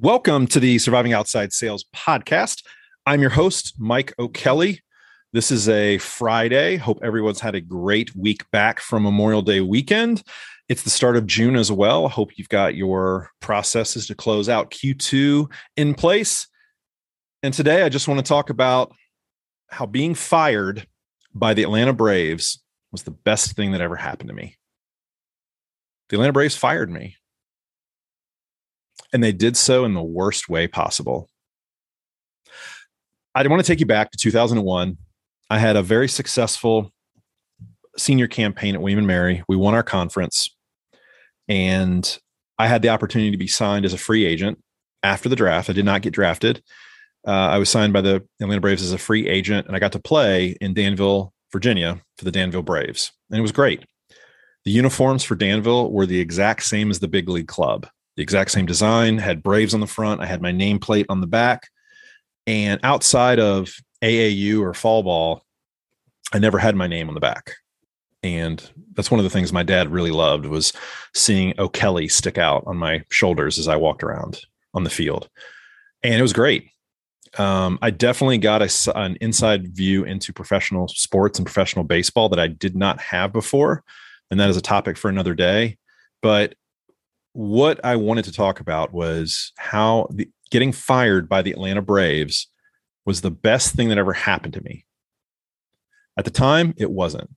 Welcome to the Surviving Outside Sales podcast. I'm your host, Mike O'Kelly. This is a Friday. Hope everyone's had a great week back from Memorial Day weekend. It's the start of June as well. Hope you've got your processes to close out Q2 in place. And today I just want to talk about how being fired by the Atlanta Braves was the best thing that ever happened to me. The Atlanta Braves fired me and they did so in the worst way possible. I want to take you back to 2001. I had a very successful senior campaign at William and Mary. We won our conference, and I had the opportunity to be signed as a free agent after the draft. I did not get drafted. Uh, I was signed by the Atlanta Braves as a free agent, and I got to play in Danville, Virginia, for the Danville Braves, and it was great. The uniforms for Danville were the exact same as the big league club the exact same design, had Braves on the front. I had my nameplate on the back. And outside of AAU or fall ball, I never had my name on the back. And that's one of the things my dad really loved was seeing O'Kelly stick out on my shoulders as I walked around on the field. And it was great. Um, I definitely got a, an inside view into professional sports and professional baseball that I did not have before. And that is a topic for another day. But what I wanted to talk about was how the, getting fired by the Atlanta Braves was the best thing that ever happened to me. At the time, it wasn't.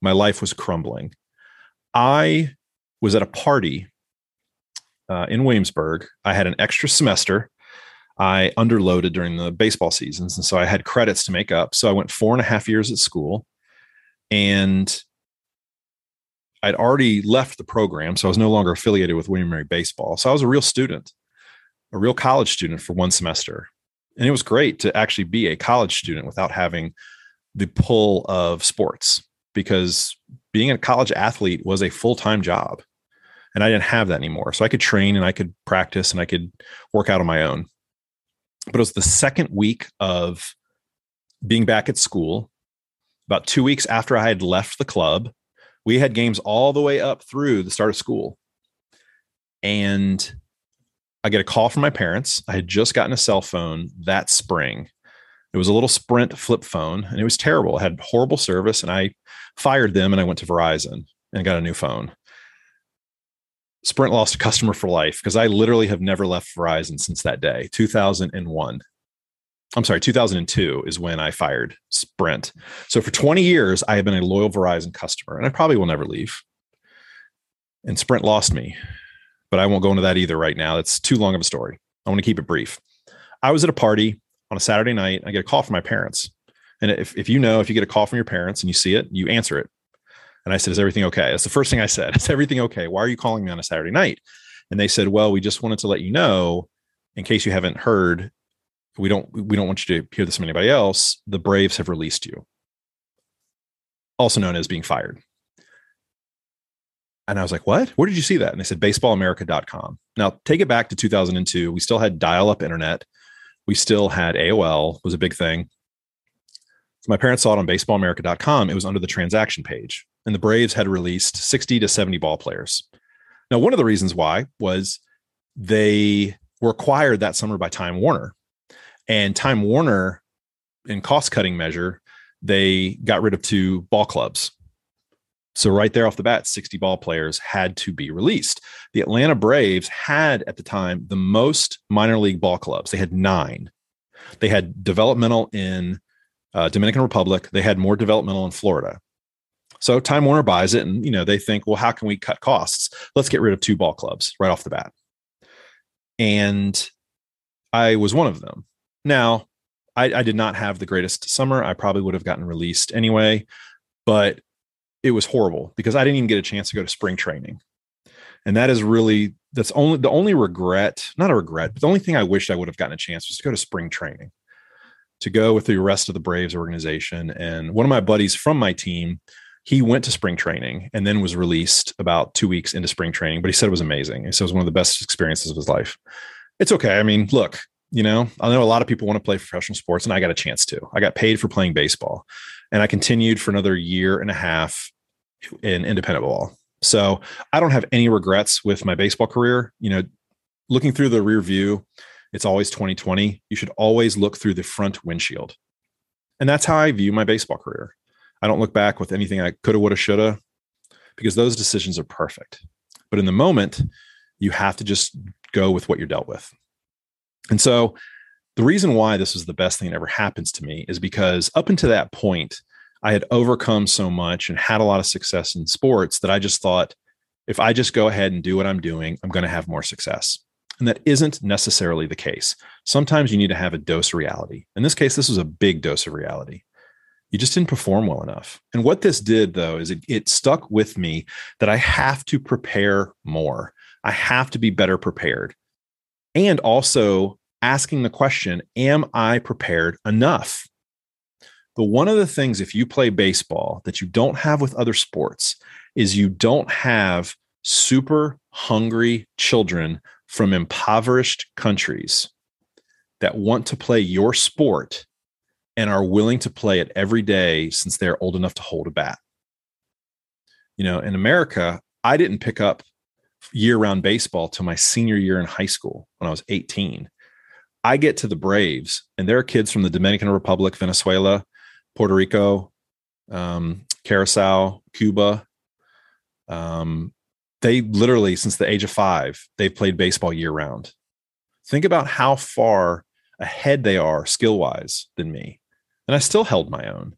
My life was crumbling. I was at a party uh, in Williamsburg. I had an extra semester. I underloaded during the baseball seasons. And so I had credits to make up. So I went four and a half years at school. And I'd already left the program, so I was no longer affiliated with William Mary Baseball. So I was a real student, a real college student for one semester. And it was great to actually be a college student without having the pull of sports because being a college athlete was a full time job. And I didn't have that anymore. So I could train and I could practice and I could work out on my own. But it was the second week of being back at school, about two weeks after I had left the club we had games all the way up through the start of school. And I get a call from my parents. I had just gotten a cell phone that spring. It was a little Sprint flip phone and it was terrible. It had horrible service. And I fired them and I went to Verizon and got a new phone. Sprint lost a customer for life because I literally have never left Verizon since that day, 2001. I'm sorry, 2002 is when I fired Sprint. So for 20 years, I have been a loyal Verizon customer, and I probably will never leave. And Sprint lost me, but I won't go into that either right now. That's too long of a story. I want to keep it brief. I was at a party on a Saturday night. I get a call from my parents. And if, if you know, if you get a call from your parents and you see it, you answer it. And I said, Is everything okay? That's the first thing I said. Is everything okay? Why are you calling me on a Saturday night? And they said, Well, we just wanted to let you know, in case you haven't heard, we don't we don't want you to hear this from anybody else the braves have released you. Also known as being fired. And i was like what? Where did you see that? And they said baseballamerica.com now take it back to 2002 we still had dial-up internet. We still had aol was a big thing. So my parents saw it on baseballamerica.com it was under the transaction page. And the braves had released 60 to 70 ball players. Now one of the reasons why was they were acquired that summer by time warner and Time Warner, in cost cutting measure, they got rid of two ball clubs. So, right there off the bat, 60 ball players had to be released. The Atlanta Braves had at the time the most minor league ball clubs. They had nine. They had developmental in uh, Dominican Republic. They had more developmental in Florida. So Time Warner buys it, and you know they think, well, how can we cut costs? Let's get rid of two ball clubs right off the bat. And I was one of them. Now, I, I did not have the greatest summer. I probably would have gotten released anyway, but it was horrible because I didn't even get a chance to go to spring training. And that is really that's only the only regret, not a regret, but the only thing I wished I would have gotten a chance was to go to spring training, to go with the rest of the Braves organization. And one of my buddies from my team, he went to spring training and then was released about two weeks into spring training, but he said it was amazing. He said it was one of the best experiences of his life. It's okay. I mean, look, you know, I know a lot of people want to play professional sports, and I got a chance to. I got paid for playing baseball, and I continued for another year and a half in independent ball. So I don't have any regrets with my baseball career. You know, looking through the rear view, it's always 2020. You should always look through the front windshield. And that's how I view my baseball career. I don't look back with anything I coulda, woulda, shoulda, because those decisions are perfect. But in the moment, you have to just go with what you're dealt with. And so the reason why this was the best thing that ever happens to me is because up until that point, I had overcome so much and had a lot of success in sports that I just thought if I just go ahead and do what I'm doing, I'm going to have more success. And that isn't necessarily the case. Sometimes you need to have a dose of reality. In this case, this was a big dose of reality. You just didn't perform well enough. And what this did, though, is it, it stuck with me that I have to prepare more. I have to be better prepared. And also asking the question Am I prepared enough? But one of the things, if you play baseball, that you don't have with other sports is you don't have super hungry children from impoverished countries that want to play your sport and are willing to play it every day since they're old enough to hold a bat. You know, in America, I didn't pick up year round baseball till my senior year in high school when I was 18. I get to the Braves, and there are kids from the Dominican Republic, Venezuela, Puerto Rico, um, Cuba. Um, they literally, since the age of five, they've played baseball year round. Think about how far ahead they are skill wise than me. And I still held my own.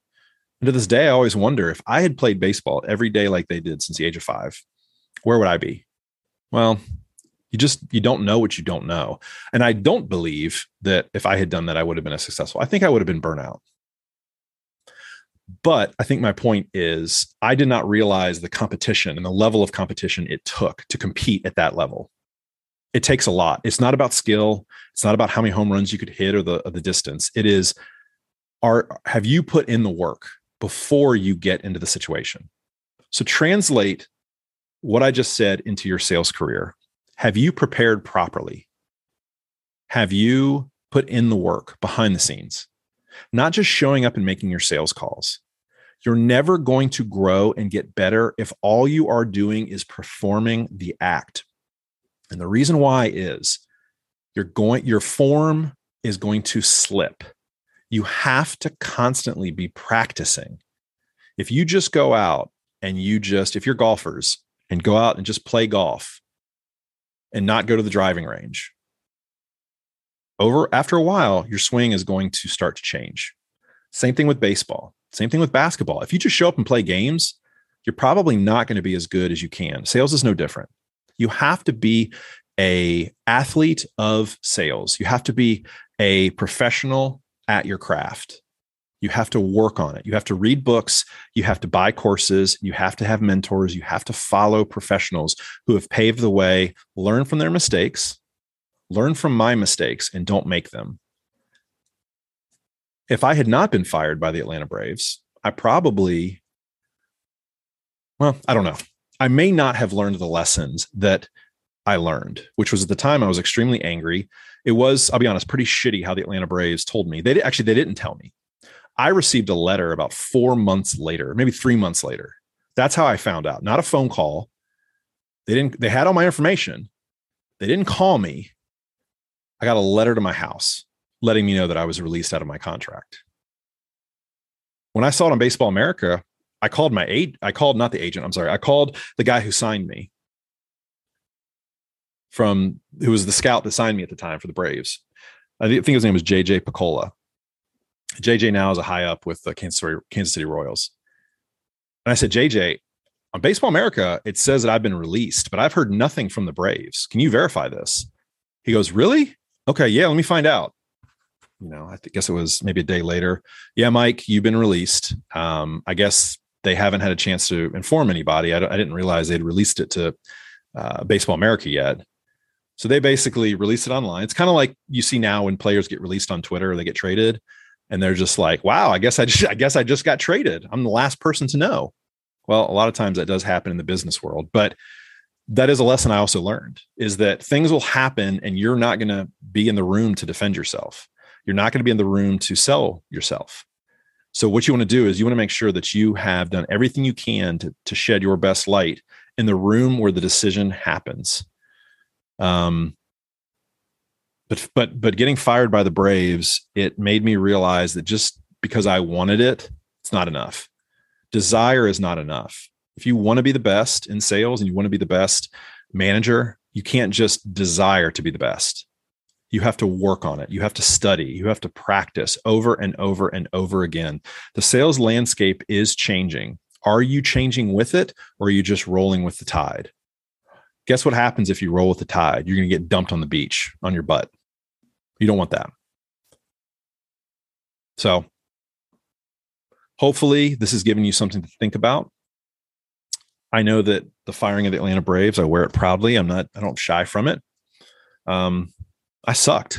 And to this day, I always wonder if I had played baseball every day like they did since the age of five, where would I be? Well, you just you don't know what you don't know. And I don't believe that if I had done that, I would have been as successful. I think I would have been burnout. But I think my point is I did not realize the competition and the level of competition it took to compete at that level. It takes a lot. It's not about skill. It's not about how many home runs you could hit or the or the distance. It is are have you put in the work before you get into the situation? So translate what I just said into your sales career. Have you prepared properly? Have you put in the work behind the scenes? Not just showing up and making your sales calls. You're never going to grow and get better if all you are doing is performing the act. And the reason why is you're going your form is going to slip you have to constantly be practicing. If you just go out and you just, if you're golfers and go out and just play golf and not go to the driving range, over after a while, your swing is going to start to change. Same thing with baseball, same thing with basketball. If you just show up and play games, you're probably not going to be as good as you can. Sales is no different. You have to be a athlete of sales. You have to be a professional at your craft. You have to work on it. You have to read books. You have to buy courses. You have to have mentors. You have to follow professionals who have paved the way, learn from their mistakes, learn from my mistakes, and don't make them. If I had not been fired by the Atlanta Braves, I probably, well, I don't know. I may not have learned the lessons that I learned, which was at the time I was extremely angry it was i'll be honest pretty shitty how the atlanta braves told me they actually they didn't tell me i received a letter about four months later maybe three months later. That's how i found out. Not a phone call. They didn't they had all my information. They didn't call me. I got a letter to my house letting me know that i was released out of my contract. When i saw it on baseball america i called my aid i called not the agent i'm sorry i called the guy who signed me from who was the scout that signed me at the time for the Braves. I think his name was JJ Picollo. JJ now is a high up with the Kansas City, Kansas City Royals. And I said, JJ, on Baseball America, it says that I've been released, but I've heard nothing from the Braves. Can you verify this? He goes, Really? Okay, yeah, let me find out. You know, I guess it was maybe a day later. Yeah, Mike, you've been released. Um, I guess they haven't had a chance to inform anybody. I, I didn't realize they'd released it to uh, Baseball America yet. So they basically release it online. It's kind of like you see now when players get released on Twitter or they get traded and they're just like, wow, I guess I just I guess I just got traded. I'm the last person to know. Well, a lot of times that does happen in the business world, but that is a lesson I also learned is that things will happen and you're not going to be in the room to defend yourself. You're not going to be in the room to sell yourself. So what you want to do is you want to make sure that you have done everything you can to, to shed your best light in the room where the decision happens um, but but but getting fired by the Braves, it made me realize that just because I wanted it, it's not enough. Desire is not enough. If you want to be the best in sales and you want to be the best manager, you can't just desire to be the best. You have to work on it. You have to study. You have to practice over and over and over again. The sales landscape is changing. Are you changing with it or are you just rolling with the tide? Guess what happens if you roll with the tide? You're going to get dumped on the beach on your butt. You don't want that. So, hopefully, this has given you something to think about. I know that the firing of the Atlanta Braves, I wear it proudly. I'm not, I don't shy from it. Um, I sucked.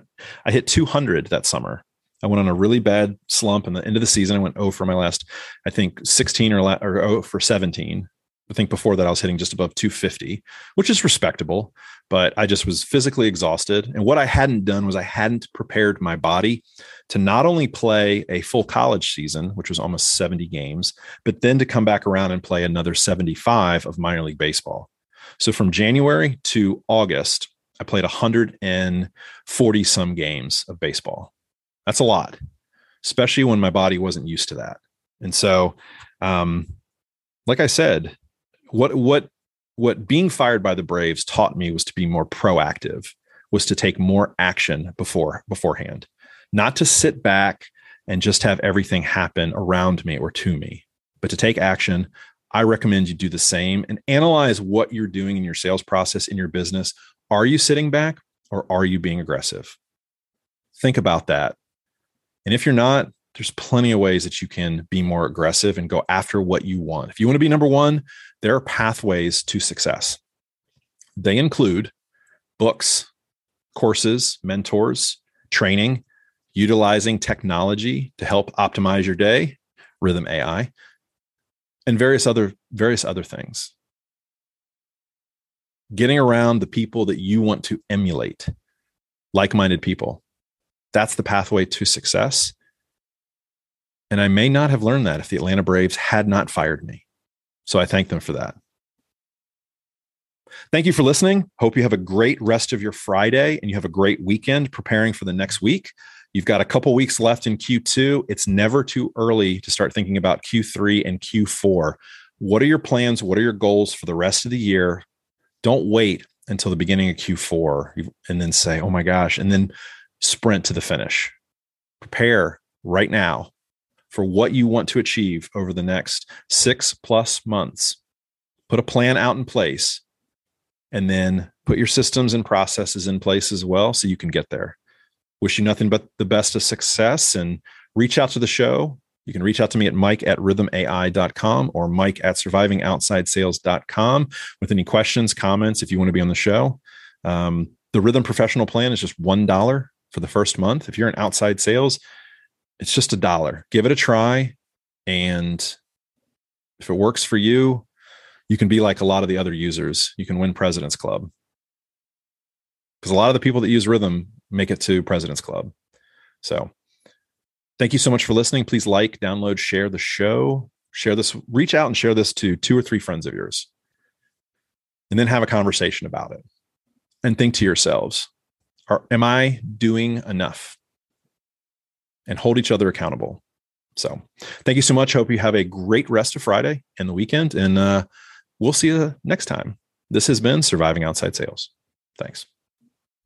I hit 200 that summer. I went on a really bad slump in the end of the season. I went 0 for my last, I think 16 or, or 0 for 17. I think before that I was hitting just above 250, which is respectable, but I just was physically exhausted. And what I hadn't done was I hadn't prepared my body to not only play a full college season, which was almost 70 games, but then to come back around and play another 75 of minor league baseball. So from January to August, I played 140 some games of baseball. That's a lot, especially when my body wasn't used to that. And so, um, like I said, what what what being fired by the Braves taught me was to be more proactive, was to take more action before beforehand, not to sit back and just have everything happen around me or to me, but to take action. I recommend you do the same and analyze what you're doing in your sales process in your business. Are you sitting back or are you being aggressive? Think about that. And if you're not, there's plenty of ways that you can be more aggressive and go after what you want. If you want to be number one, there are pathways to success. They include books, courses, mentors, training, utilizing technology to help optimize your day, Rithm AI, and various other various other things. Getting around the people that you want to emulate, like-minded people. That's the pathway to success. And I may not have learned that if the Atlanta Braves had not fired me. So I thank them for that. Thank you for listening. Hope you have a great rest of your Friday and you have a great weekend preparing for the next week. You've got a couple weeks left in Q2. It's never too early to start thinking about Q3 and Q4. What are your plans? What are your goals for the rest of the year? Don't wait until the beginning of Q4 and then say, oh my gosh, and then sprint to the finish. Prepare right now for what you want to achieve over the next six plus months. Put a plan out in place and then put your systems and processes in place as well so you can get there. Wish you nothing but the best of success and reach out to the show. You can reach out to me at mike at rithmai.com or mike at survivingoutsidesales.com with any questions, comments, if you want to be on the show. Um, the Rithm Professional Plan is just $1 for the first month. If you're in outside sales, it's just a dollar. Give it a try. And if it works for you, you can be like a lot of the other users. You can win President's Club. Because a lot of the people that use Rithm make it to President's Club. So thank you so much for listening. Please like, download, share the show. Share this, reach out and share this to two or three friends of yours. And then have a conversation about it. And think to yourselves, are, am I doing enough? And hold each other accountable. So thank you so much. Hope you have a great rest of Friday and the weekend. And uh, we'll see you next time. This has been Surviving Outside Sales. Thanks.